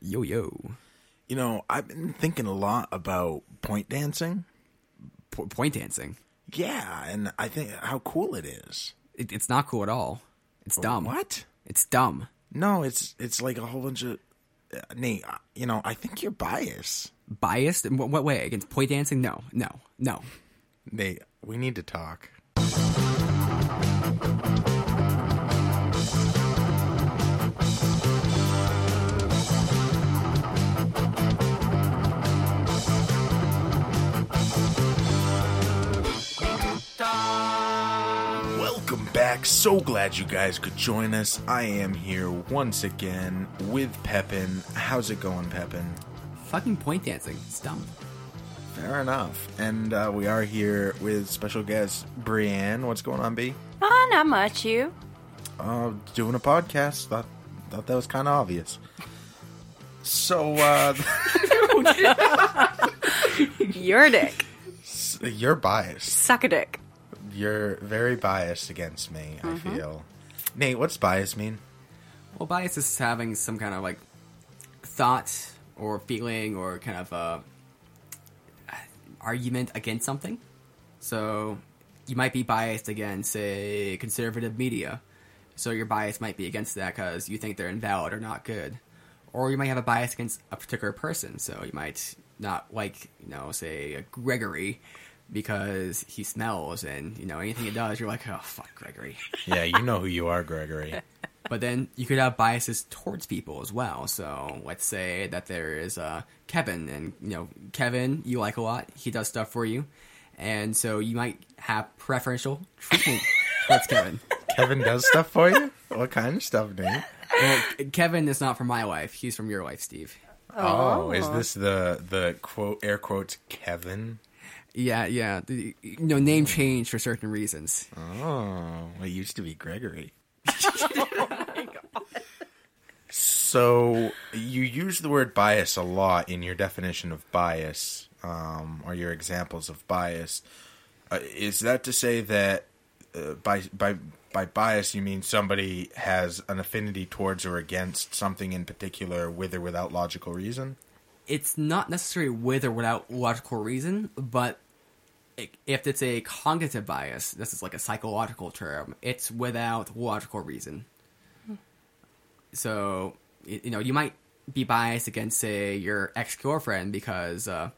Yo yo. You know, I've been thinking a lot about point dancing. Po- point dancing. Yeah, and I think how cool it is. It, it's not cool at all. It's dumb. What? It's dumb. No, it's it's like a whole bunch of uh, Nate. uh, You know, I think you're biased. Biased? In what, what way? Against point dancing? No, no, no. Nate, we need to talk. Back. So glad you guys could join us. I am here once again with Pepin. How's it going, Pepin? Fucking point dancing. It's dumb. Fair enough. And uh, we are here with special guest Brienne. What's going on, B? Oh, not much. You? Uh, doing a podcast. Thought thought that was kind of obvious. So, uh, You're a dick. you're biased. Suck a dick. You're very biased against me. I feel. Nate, what's bias mean? Well, bias is having some kind of like thought or feeling or kind of uh, argument against something. So you might be biased against, say, conservative media. So your bias might be against that because you think they're invalid or not good. Or you might have a bias against a particular person. So you might not like, you know, say, Gregory because he smells and, you know, anything he does, you're like, oh, fuck Gregory. Yeah, you know who you are, Gregory. But then you could have biases towards people as well. So let's say that there is uh, Kevin, and you know Kevin you like a lot. He does stuff for you, and so you might have preferential treatment towards Kevin. Kevin does stuff for you. What kind of stuff, Nate? Well, Kevin is not from my life. He's from your life, Steve. Oh, is this the the quote air quotes Kevin? Yeah, yeah. The, you know, name change for certain reasons. Oh, it used to be Gregory. so you use the word bias a lot in your definition of bias, um, or your examples of bias. Uh, is that to say that uh, by by by bias you mean somebody has an affinity towards or against something in particular, with or without logical reason? It's not necessarily with or without logical reason, but if it's a cognitive bias, this is like a psychological term, it's without logical reason. So, you know, you might be biased against, say, your ex girlfriend because uh,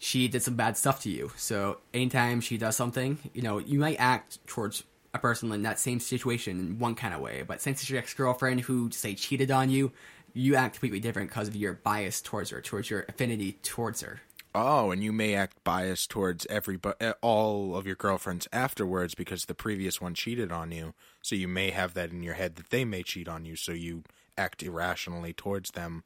she did some bad stuff to you. So, anytime she does something, you know, you might act towards a person in that same situation in one kind of way. But since it's your ex girlfriend who, say, cheated on you, you act completely different because of your bias towards her, towards your affinity towards her. Oh, and you may act biased towards every uh, all of your girlfriends afterwards because the previous one cheated on you. So you may have that in your head that they may cheat on you, so you act irrationally towards them,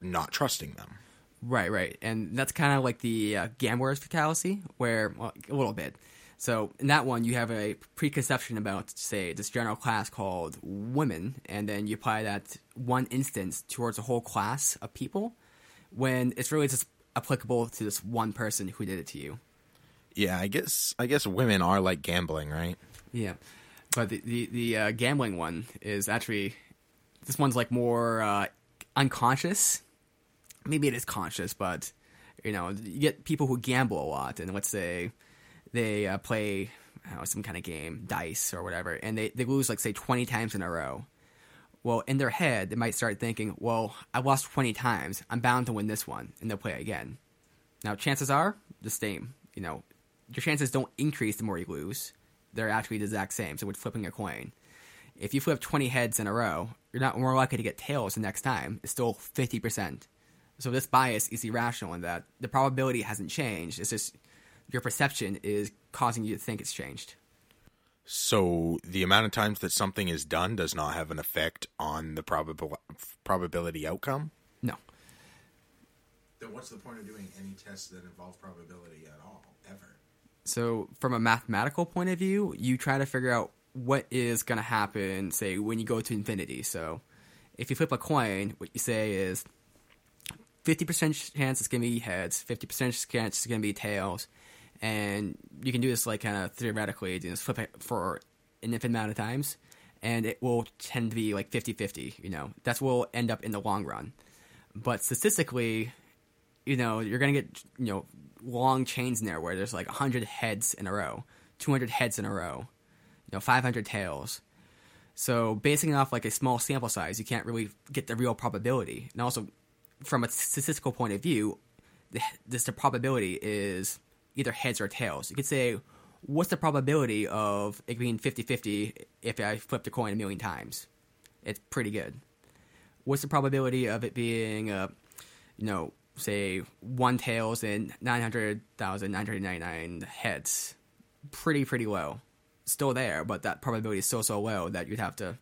not trusting them. Right, right, and that's kind of like the uh, gambler's fallacy, where well, a little bit. So in that one, you have a preconception about, say, this general class called women, and then you apply that one instance towards a whole class of people, when it's really just applicable to this one person who did it to you. Yeah, I guess I guess women are like gambling, right? Yeah, but the the, the uh, gambling one is actually this one's like more uh, unconscious. Maybe it is conscious, but you know, you get people who gamble a lot, and let's say they uh, play know, some kind of game, dice or whatever, and they they lose like say twenty times in a row. Well, in their head, they might start thinking, "Well, I lost twenty times. I'm bound to win this one," and they'll play again. Now, chances are the same. You know, your chances don't increase the more you lose. They're actually the exact same. So with flipping a coin, if you flip 20 heads in a row, you're not more likely to get tails the next time. It's still 50%. So this bias is irrational in that the probability hasn't changed. It's just your perception is causing you to think it's changed. So the amount of times that something is done does not have an effect on the probabil- probability outcome. No. Then what's the point of doing any tests that involve probability at all, ever? So, from a mathematical point of view, you try to figure out what is going to happen, say, when you go to infinity. So, if you flip a coin, what you say is 50% chance it's going to be heads, 50% chance it's going to be tails. And you can do this, like, kind of theoretically, you just flip it for an infinite amount of times. and it will tend to be like 50-50, you know. That's what will end up in the long run. But statistically, you know, you're to get, you know, long chains in there where there's like 100 heads in a row, 200 heads in a row, you know, 500 tails. So basing off like a small sample size, you can't really get the real probability. And also, from a statistical point of view, this the probability is either heads or tails. You could say, what's the probability of it being 50-50 if I flip the coin a million times? It's pretty good. What's the probability of it being, uh, you know, say one tails and 900,999 heads? Pretty, pretty low. Still there, but that probability is so, so low that you'd have to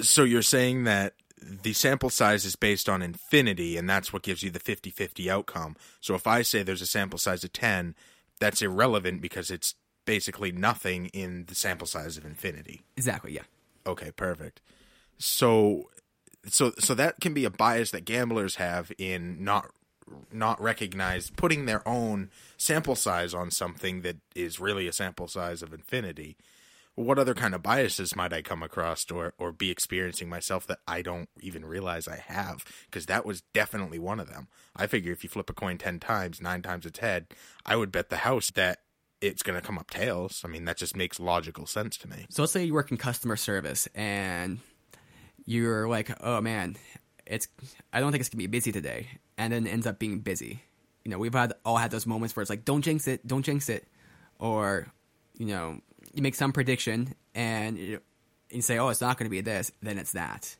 So you're saying that the sample size is based on infinity, and that's what gives you the 50 50 outcome. So if I say there's a sample size of 10, that's irrelevant because it's basically nothing in the sample size of infinity. exactly, yeah. Okay, perfect. So so so that can be a bias that gamblers have in not not recognize putting their own sample size on something that is really a sample size of infinity. What other kind of biases might I come across or or be experiencing myself that I don't even realize I have? Because that was definitely one of them. I figure if you flip a coin ten times, nine times it's head, I would bet the house that it's going to come up tails. I mean, that just makes logical sense to me. So let's say you work in customer service and you're like, oh man, it's I don't think it's gonna be busy today, and then ends up being busy. You know, we've had all had those moments where it's like, don't jinx it, don't jinx it, or you know, you make some prediction and you, say, oh, it's not going to be this, then it's that.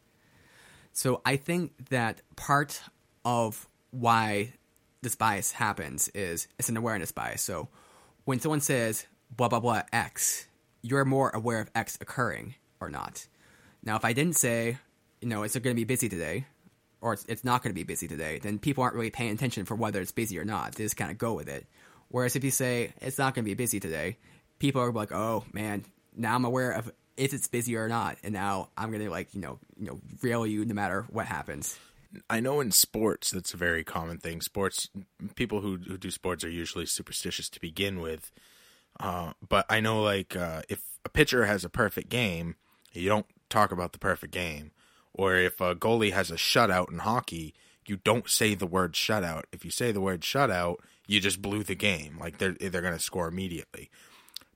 So I think that part of why this bias happens is it's an awareness bias. So when someone says blah blah blah X, you're more aware of X occurring or not. Now, if I didn't say, you know, it's going to be busy today, or it's, it's not going to be busy today, then people aren't really paying attention for whether it's busy or not. They just kind of go with it. Whereas if you say it's not going to be busy today, people are like, oh man, now I'm aware of if it's busy or not, and now I'm to like, you know, you know, rail you no matter what happens. I know in sports that's a very common thing. Sports people who who do sports are usually superstitious to begin with. Uh, but I know like uh, if a pitcher has a perfect game, you don't talk about the perfect game. Or if a goalie has a shutout in hockey, you don't say the word shutout. If you say the word shutout, you just blew the game. Like they're they're to score immediately.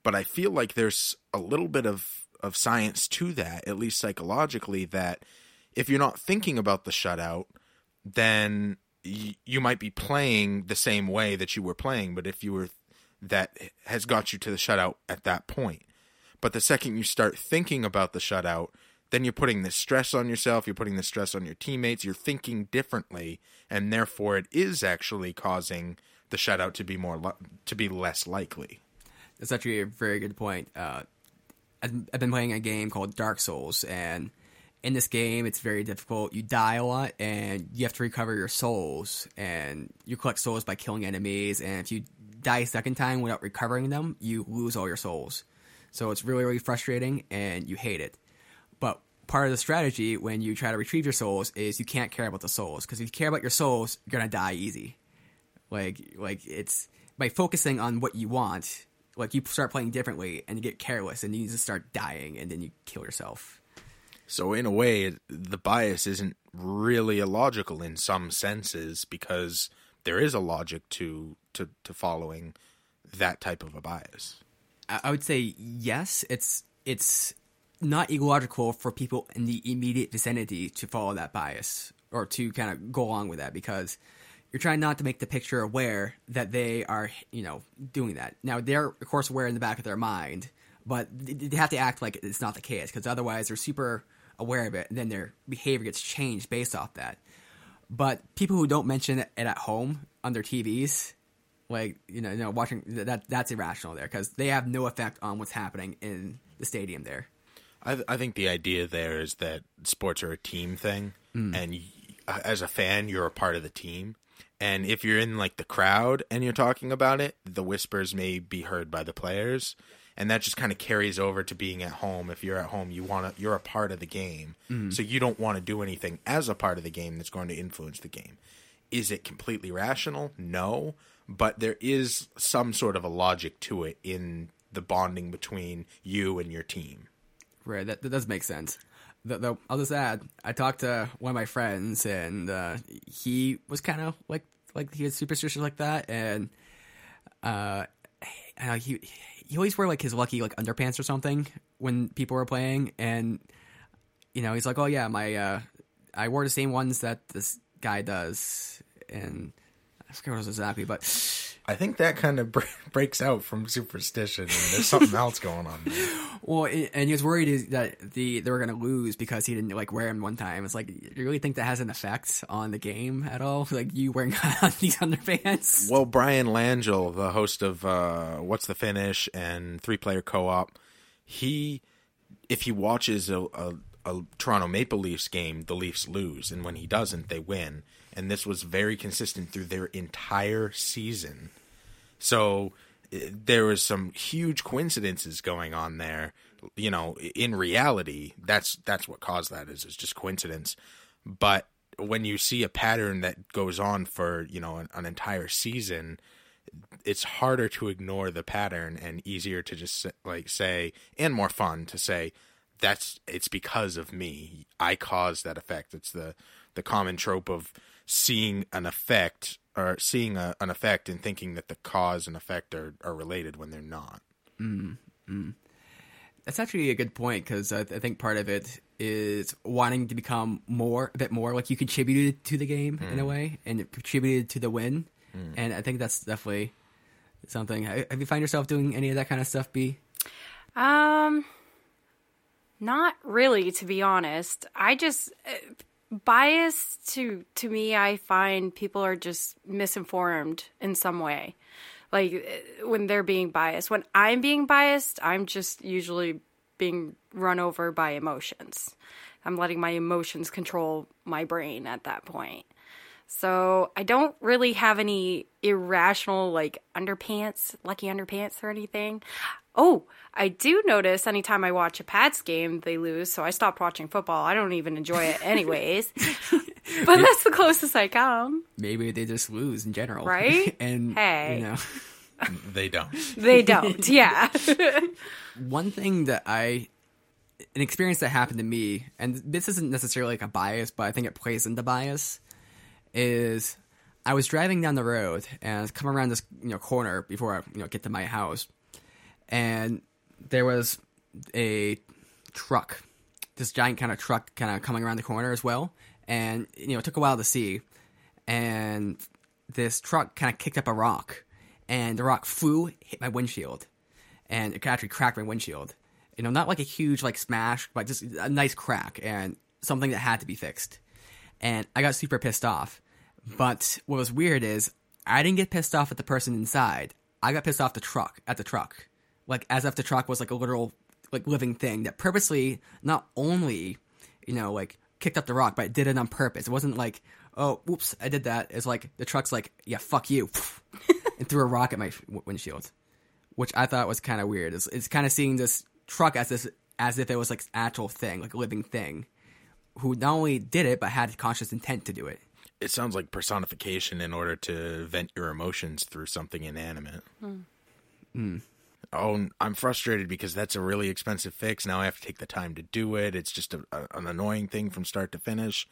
But I feel like there's a little bit of of science to that, at least psychologically, that if you're not thinking about the shutout, then y- you might be playing the same way that you were playing. But if you were that has got you to the shutout at that point. But the second you start thinking about the shutout, then you're putting the stress on yourself, you're putting the stress on your teammates, you're thinking differently, and therefore it is actually causing the shutout to be more li- to be less likely. That's actually a very good point. Uh, I've I've been playing a game called Dark Souls, and in this game, it's very difficult. You die a lot, and you have to recover your souls, and you collect souls by killing enemies. And if you die a second time without recovering them, you lose all your souls. So it's really, really frustrating, and you hate it. But part of the strategy when you try to retrieve your souls is you can't care about the souls because if you care about your souls, you're gonna die easy. Like, like it's by focusing on what you want. Like you start playing differently, and you get careless, and you just start dying, and then you kill yourself. So in a way, the bias isn't really illogical in some senses because there is a logic to to, to following that type of a bias. I I would say yes. It's it's not illogical for people in the immediate vicinity to follow that bias or to kind of go along with that because you're trying not to make the picture aware that they are, you know, doing that. Now they're of course aware in the back of their mind, but they have to act like it's not the case because otherwise they're super aware of it, and then their behavior gets changed based off that. But people who don't mention it at home on their TVs, like you know, you know, watching that that's irrational there because they have no effect on what's happening in the stadium there. I, th- I think the idea there is that sports are a team thing, mm. and y- as a fan, you're a part of the team. And if you're in like the crowd and you're talking about it, the whispers may be heard by the players, and that just kind of carries over to being at home. If you're at home, you want to you're a part of the game, mm-hmm. so you don't want to do anything as a part of the game that's going to influence the game. Is it completely rational? No, but there is some sort of a logic to it in the bonding between you and your team. Right, that, that does make sense. Though, though I'll just add, I talked to one of my friends, and uh, he was kind of like like he was superstitious like that, and uh, he he always wore like his lucky like underpants or something when people were playing, and you know he's like, oh yeah, my uh, I wore the same ones that this guy does, and I forget what it was exactly, but I think that kind of breaks out from superstition. and there's something else going on. There. Well, it, and he was worried is that the they were going to lose because he didn't like wear them one time. It's like, you really think that has an effect on the game at all? Like you wearing these underpants? Well, Brian Langell, the host of uh, What's the Finish and Three Player Co op, he, if he watches a, a, a Toronto Maple Leafs game, the Leafs lose. And when he doesn't, they win. And this was very consistent through their entire season. So eh, there was some huge coincidences going on there. You know, in reality, that's that's what caused that is it's just coincidence. But when you see a pattern that goes on for you know an, an entire season, it's harder to ignore the pattern and easier to just like say and more fun to say that's it's because of me. I caused that effect. It's the the common trope of seeing an effect or seeing a, an effect and thinking that the cause and effect are, are related when they're not. That's actually a good point because I, I think part of it is wanting to become more, a bit more like you contributed to the game in a way and contributed to the win. And I think that's definitely something. Have you find yourself doing any of that kind of stuff, B? Um, not really, to be honest. I just uh, bias to to me. I find people are just misinformed in some way. Like uh, when they're being biased. When I'm being biased, I'm just usually being run over by emotions. I'm letting my emotions control my brain at that point. So I don't really have any irrational like underpants, lucky underpants or anything. Oh, I do notice anytime I watch a Pats game, they lose, so I stopped watching football. I don't even enjoy it anyways. but that's the closest I come. Maybe they just lose in general, Right? and Hey. you know. They don't. They don't. Yeah. one thing that I an experience that happened to me, and this isn't necessarily like a bias, but I think it plays into bias, is I was driving down the road and coming around this you know corner before I you know get to my house, and there was a truck, this giant kind of truck, kind of coming around the corner as well, and you know it took a while to see, and this truck kind of kicked up a rock, and the rock flew, hit my windshield, and it actually cracked my windshield. You know, not like a huge like smash, but just a nice crack and something that had to be fixed. And I got super pissed off. But what was weird is I didn't get pissed off at the person inside. I got pissed off the truck at the truck, like as if the truck was like a literal like living thing that purposely not only you know like kicked up the rock, but it did it on purpose. It wasn't like oh whoops I did that. It's like the truck's like yeah fuck you and threw a rock at my windshield which I thought was kind of weird. It's, it's kind of seeing this truck as this as if it was like actual thing, like a living thing, who not only did it but had conscious intent to do it. It sounds like personification in order to vent your emotions through something inanimate. Hmm. Oh, I'm frustrated because that's a really expensive fix. Now I have to take the time to do it. It's just a, a, an annoying thing from start to finish.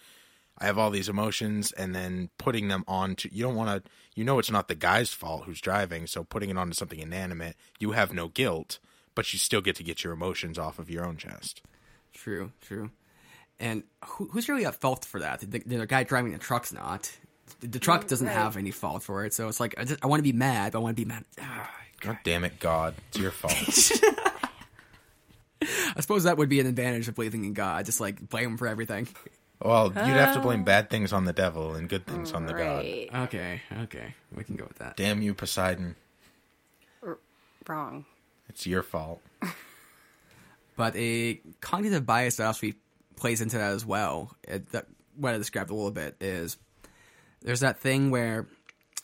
I have all these emotions, and then putting them onto you don't want to. You know, it's not the guy's fault who's driving, so putting it onto something inanimate, you have no guilt, but you still get to get your emotions off of your own chest. True, true. And who, who's really at fault for that? The, the guy driving the truck's not. The, the truck doesn't right. have any fault for it, so it's like I, just, I want to be mad, but I want to be mad. Ah, God damn it, God! It's your fault. I suppose that would be an advantage of believing in God, just like blame him for everything. well, you'd have to blame bad things on the devil and good things on the God. Okay, okay, we can go with that. Damn you, Poseidon! Wrong. It's your fault. But a cognitive bias that also plays into that as well. It, that, what I described a little bit is there's that thing where,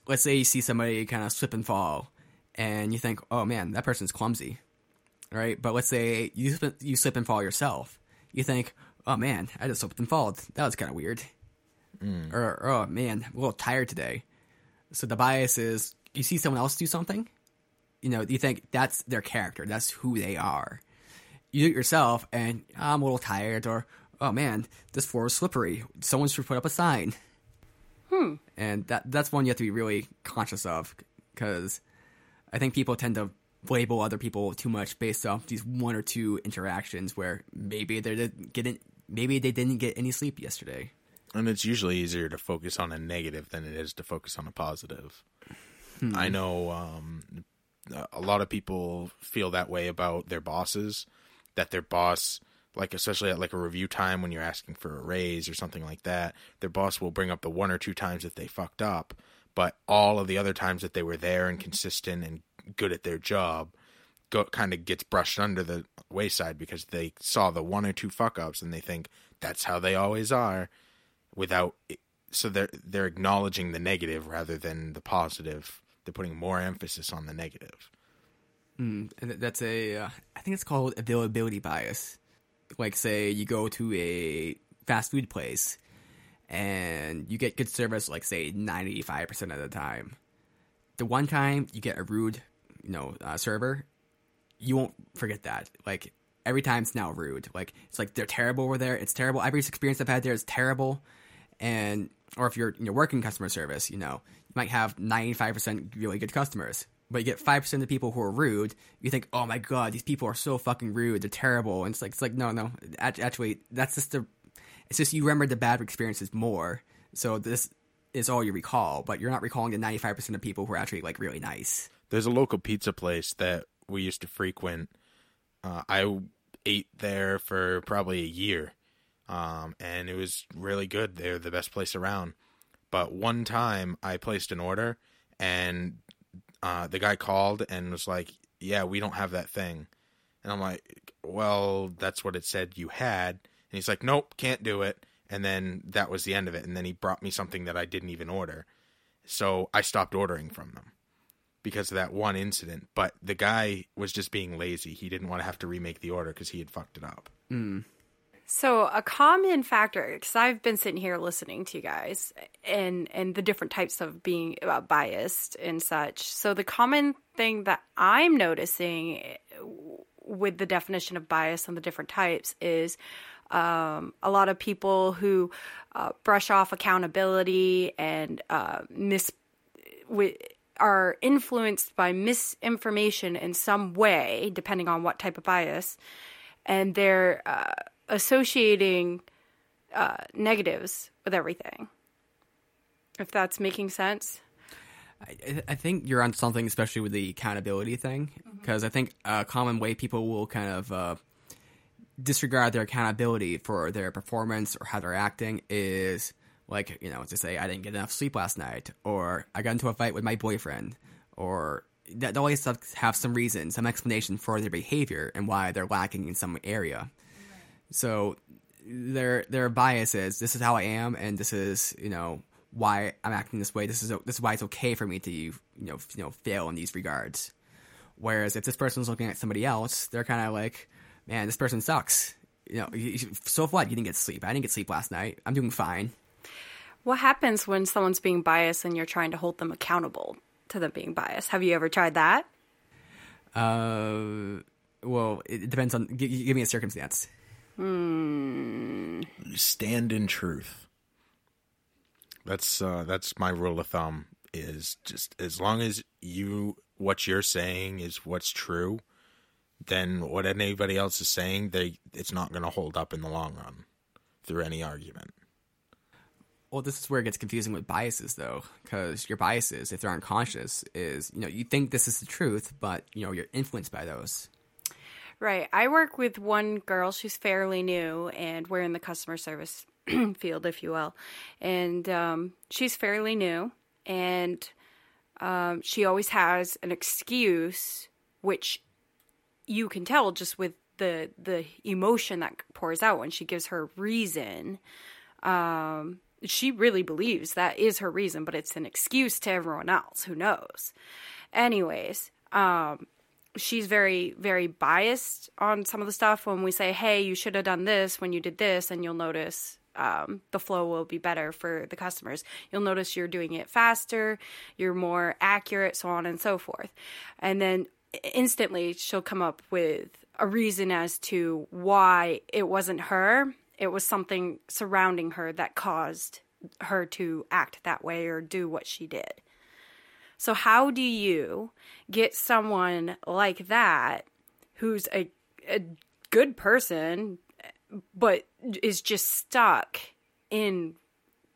let's say you see somebody kind of slip and fall, and you think, oh man, that person's clumsy, right? But let's say you slip, you slip and fall yourself, you think, oh man, I just slipped and falled. That was kind of weird. Mm. Or oh man, I'm a little tired today. So the bias is you see someone else do something, you know, you think that's their character, that's who they are you do it yourself, and I'm a little tired, or oh man, this floor is slippery. Someone should put up a sign. Hmm. And that that's one you have to be really conscious of, because I think people tend to label other people too much based off these one or two interactions where maybe they didn't get in, maybe they didn't get any sleep yesterday. And it's usually easier to focus on a negative than it is to focus on a positive. I know um, a lot of people feel that way about their bosses, that their boss, like especially at like a review time when you're asking for a raise or something like that, their boss will bring up the one or two times that they fucked up, but all of the other times that they were there and consistent and good at their job go kind of gets brushed under the wayside because they saw the one or two fuck ups and they think that's how they always are without so they're they're acknowledging the negative rather than the positive they're putting more emphasis on the negative And that's a, uh, I think it's called availability bias. Like, say you go to a fast food place and you get good service, like, say, 95% of the time. The one time you get a rude, you know, uh, server, you won't forget that. Like, every time it's now rude. Like, it's like they're terrible over there. It's terrible. Every experience I've had there is terrible. And, or if you're, you know, working customer service, you know, you might have 95% really good customers but you get five percent of the people who are rude. You think, oh my god, these people are so fucking rude. They're terrible. And it's like, it's like, no, no. Actually, that's just the. It's just you remember the bad experiences more. So this is all you recall, but you're not recalling the ninety five percent of people who are actually like really nice. there's a local pizza place that we used to frequent uh, i ate there for probably a year um, and it was really good they're the best place around but one time i placed an order and uh, the guy called and was like yeah we don't have that thing and i'm like well that's what it said you had and he's like nope can't do it and then that was the end of it and then he brought me something that i didn't even order so i stopped ordering from them because of that one incident. But the guy was just being lazy. He didn't want to have to remake the order because he had fucked it up. So a common factor, because I've been sitting here listening to you guys, and and the different types of being uh, biased and such. So the common thing that I'm noticing eh, with the definition of bias and the different types is um, a lot of people who uh, brush off accountability and uh, are influenced by misinformation in some way, depending on what type of bias, and they're uh, associating uh, negatives with everything. If that's making sense. I, I think you're on something, especially with the accountability thing, because I think a common way people will kind of uh, disregard their accountability for their performance or how they're acting is like you know to say I didn't get enough sleep last night, or I got into a fight with my boyfriend, or that they always have some reason, some explanation for their behavior and why they're lacking in some area. So their their bias is this is how I am, and this is you know why I'm acting this way. This is this is why it's okay for me to you know you know fail in these regards. Whereas if this person's looking at somebody else, they're kind of like, man, this person sucks. You know, so what? You didn't get sleep. I didn't get sleep last night. I'm doing fine. What happens when someone's being biased and you're trying to hold them accountable to them being biased? Have you ever tried that? Uh, well, it, depends on. G- give me a circumstance. Stand in truth. That's uh, that's my rule of thumb. Is just as long as you what you're saying is what's true, then what anybody else is saying, they it's not going to hold up in the long run through any argument. Well, this is where it gets confusing with biases, though, because your biases, if they're unconscious, is you know you think this is the truth, but you know you're influenced by those. Right. I work with one girl. She's fairly new, and we're in the customer service field, if you will. And um, she's fairly new, and um, she always has an excuse, which you can tell just with the the emotion that pours out when she gives her reason. Um, she really believes that is her reason, but it's an excuse to everyone else who knows. Anyways, um, she's very very biased on some of the stuff when we say hey you should have done this when you did this and you'll notice um, the flow will be better for the customers you'll notice you're doing it faster you're more accurate so on and so forth and then instantly she'll come up with a reason as to why it wasn't her. It was something surrounding her that caused her to act that way or do what she did. So, how do you get someone like that who's a, a good person, but is just stuck in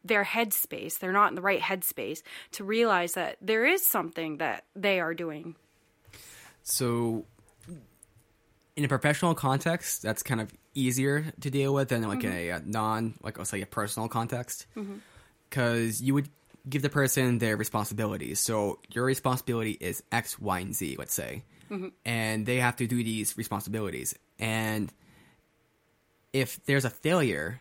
their headspace? They're not in the right headspace to realize that there is something that they are doing. So, in a professional context, that's kind of easier to deal with than like mm-hmm. a, a non, like let's say a personal context, mm-hmm. because you would give the person their responsibilities. So your responsibility is X, Y, and Z, let's say, mm-hmm. and they have to do these responsibilities. And if there's a failure,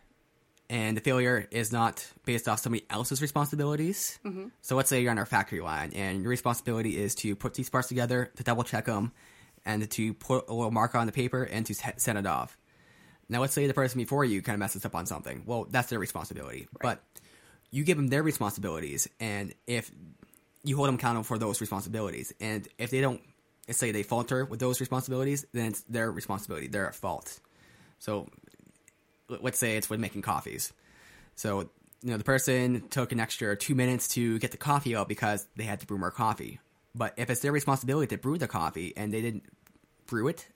and the failure is not based off somebody else's responsibilities. Mm-hmm. So let's say you're on our factory line, and your responsibility is to put these parts together, to double check them, and to put a little marker on the paper and to send it off. Now, let's say the person before you kind of messes up on something. Well, that's their responsibility. But you give them their responsibilities, and if you hold them accountable for those responsibilities, and if they don't, say they falter with those responsibilities, then it's their responsibility. They're at fault. So, let's say it's with making coffees. So, you know, the person took an extra two minutes to get the coffee out because they had to brew more coffee. But if it's their responsibility to brew the coffee and they didn't brew it,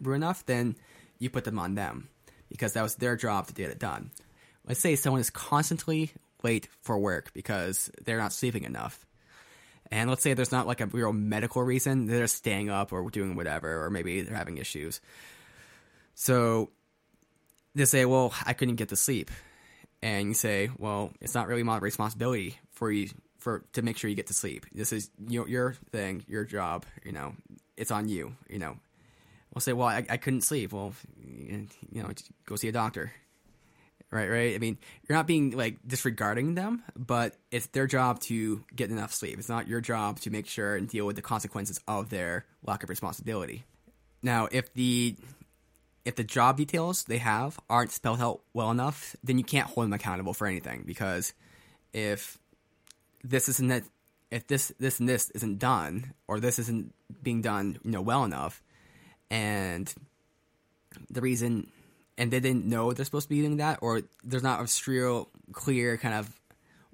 brew enough, then you put them on them because that was their job to get it done. Let's say someone is constantly late for work because they're not sleeping enough. And let's say there's not like a real medical reason, they're staying up or doing whatever, or maybe they're having issues. So they say, Well, I couldn't get to sleep. And you say, Well, it's not really my responsibility for you for to make sure you get to sleep. This is your your thing, your job, you know. It's on you, you know. We'll say, Well, I, I couldn't sleep. Well, you know, go see a doctor right right? I mean you're not being like disregarding them but it's their job to get enough sleep. It's not your job to make sure and deal with the consequences of their lack of responsibility. Now if the if the job details they have aren't spelled out well enough then you can't hold them accountable for anything because if this isn't if this this and this isn't done or this isn't being done you know well enough and the reason and they didn't know they're supposed to be doing that, or there's not a real clear kind of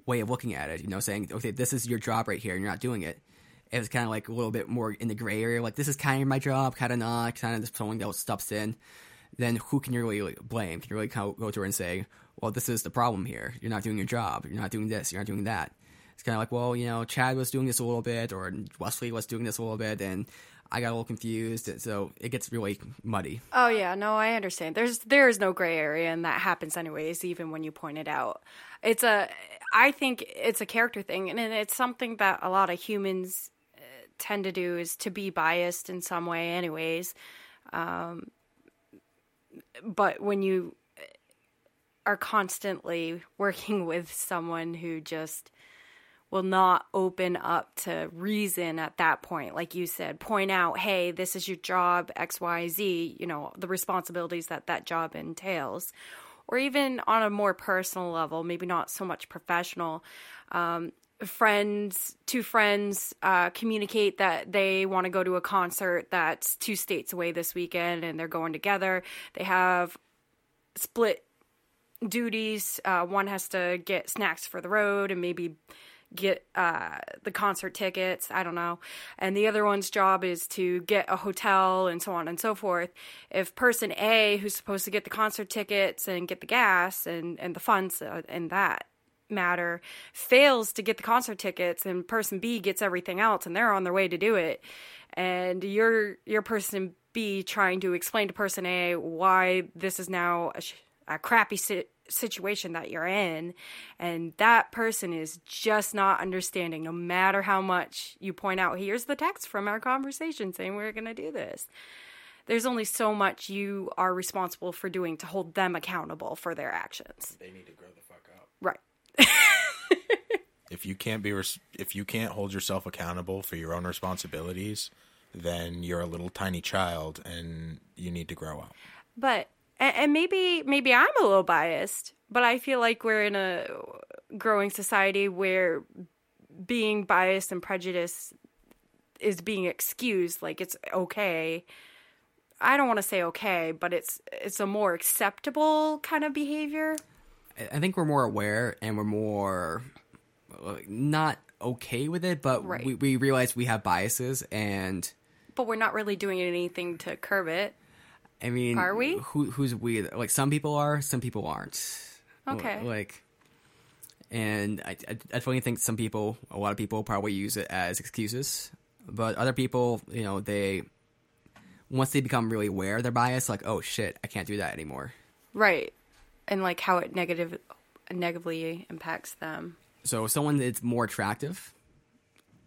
way of looking at it. You know, saying, okay, this is your job right here, and you're not doing it. It's kind of like a little bit more in the gray area, like this is kind of my job, kind of not, kind of just someone else steps in. Then who can you really like, blame? Can you really go to her and say, well, this is the problem here. You're not doing your job. You're not doing this. You're not doing that. It's kind of like, well, you know, Chad was doing this a little bit, or Wesley was doing this a little bit, and I got a little confused, so it gets really muddy. Oh yeah, no, I understand. There's there is no gray area, and that happens anyways. Even when you point it out, it's a. I think it's a character thing, and it's something that a lot of humans uh, tend to do is to be biased in some way, anyways. Um, but when you are constantly working with someone who just will not open up to reason at that point. Like you said, point out, hey, this is your job, XYZ, you know, the responsibilities that that job entails. Or even on a more personal level, maybe not so much professional. Um, friends, two friends uh, communicate that they want to go to a concert that's two states away this weekend and they're going together. They have split duties. Uh, one has to get snacks for the road and maybe get uh, the concert tickets. I don't know. And the other one's job is to get a hotel and so on and so forth. If person A, who's supposed to get the concert tickets and get the gas and, and the funds uh, and that matter, fails to get the concert tickets, and person B gets everything else, and they're on their way to do it, and you're you're person B trying to explain to person A why this is now a, a crappy si- situation that you're in and that person is just not understanding no matter how much you point out here's the text from our conversation saying we're going to do this there's only so much you are responsible for doing to hold them accountable for their actions They need to grow the fuck up. right If you can't be res- if you can't hold yourself accountable for your own responsibilities, then you're a little tiny child and you need to grow up. but and, and maybe maybe I'm a little biased, but I feel like we're in a growing society where being biased and prejudiced is being excused, like it's okay. I don't want to say okay, but it's it's a more acceptable kind of behavior. I- think we're more aware and we're more not okay with it, but Right. we, we realize we have biases and. But we're not really doing anything to curb it. I mean, Are we? Who, who's we? Like some people are, some people aren't. Okay. Like, and I, I definitely think some people, a lot of people, probably use it as excuses, but other people, you know, they once they become really aware of their bias, like, oh shit, I can't do that anymore. Right. And like how it negative negatively impacts them. So, someone that's more attractive,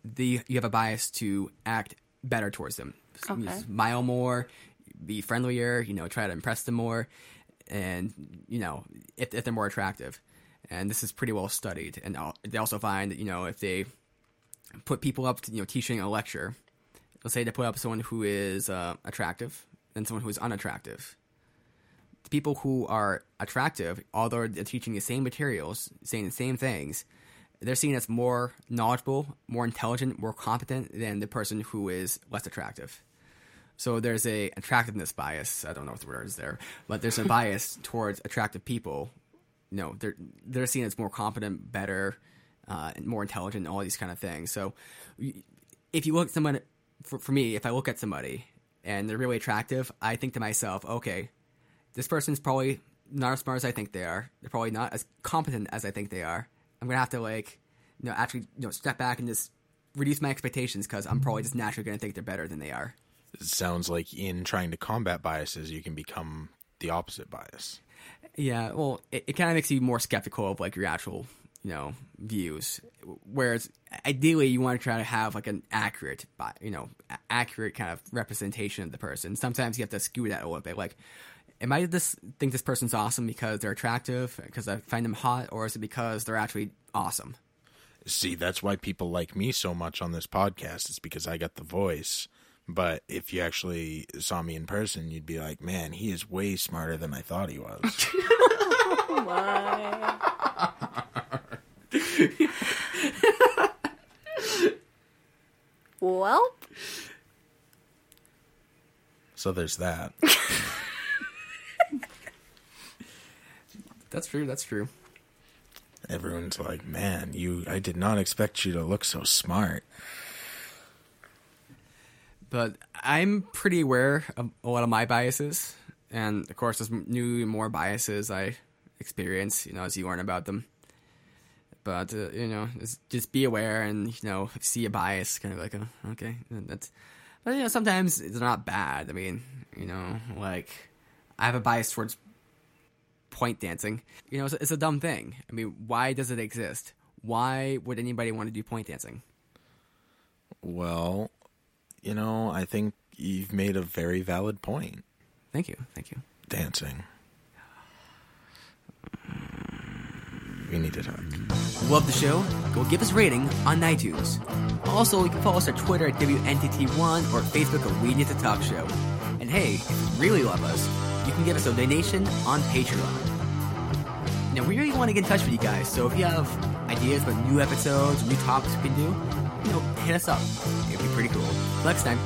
the you have a bias to act better towards them, Okay. smile more, be friendlier, you know, try to impress them more, and you know, if if they're more attractive, and this is pretty well studied, and they also find that you know if they put people up, to, you know, teaching a lecture, let's say they put up someone who is uh, attractive and someone who is unattractive. The people who are attractive, although they're teaching the same materials, saying the same things, they're seen as more knowledgeable, more intelligent, more competent than the person who is less attractive. So there's a attractiveness bias. I don't know what the word is there, but there's a bias towards attractive people. You know, they're they're seen as more competent, better, uh, and more intelligent, all these kind of things. So if you look at someone, for, for me, if I look at somebody and they're really attractive, I think to myself, okay, this person's probably not as smart as I think they are. They're probably not as competent as I think they are. I'm gonna have to like, you know, actually, you know, step back and just reduce my expectations because I'm probably just naturally gonna think they're better than they are. It sounds like in trying to combat biases, you can become the opposite bias. Yeah, well, it, it kind of makes you more skeptical of like your actual, you know, views. Whereas ideally, you want to try to have like an accurate, you know, accurate kind of representation of the person. Sometimes you have to skew that a little bit. Like, am I just think this person's awesome because they're attractive, because I find them hot, or is it because they're actually awesome? See, that's why people like me so much on this podcast. It's because I got the voice. But if you actually saw me in person, you'd be like, man, he is way smarter than I thought he was. Well, so there's that. That's true. That's true. Everyone's like, man, you I did not expect you to look so smart. But I'm pretty aware of a lot of my biases, and of course, there's new more biases I experience, you know, as you learn about them. But uh, you know, just, be aware, and you know, see a bias, kind of like, oh, okay, that's. But you know, sometimes it's not bad. I mean, you know, like I have a bias towards point dancing. You know, it's, it's a dumb thing. I mean, why does it exist? Why would anybody want to do point dancing? Well, you know, I think you've made a very valid point. Thank you, thank you. Dancing. We need to talk. Love the show? Go give us a rating on iTunes. Also, you can follow us on Twitter at WNTT1 or Facebook at We Need to Talk Show. And hey, if you really love us, you can give us a donation on Patreon. Now, we really want to get in touch with you guys, so if you have ideas about new episodes, new topics we can do, you know, hit us up. It'd be pretty cool. Next time.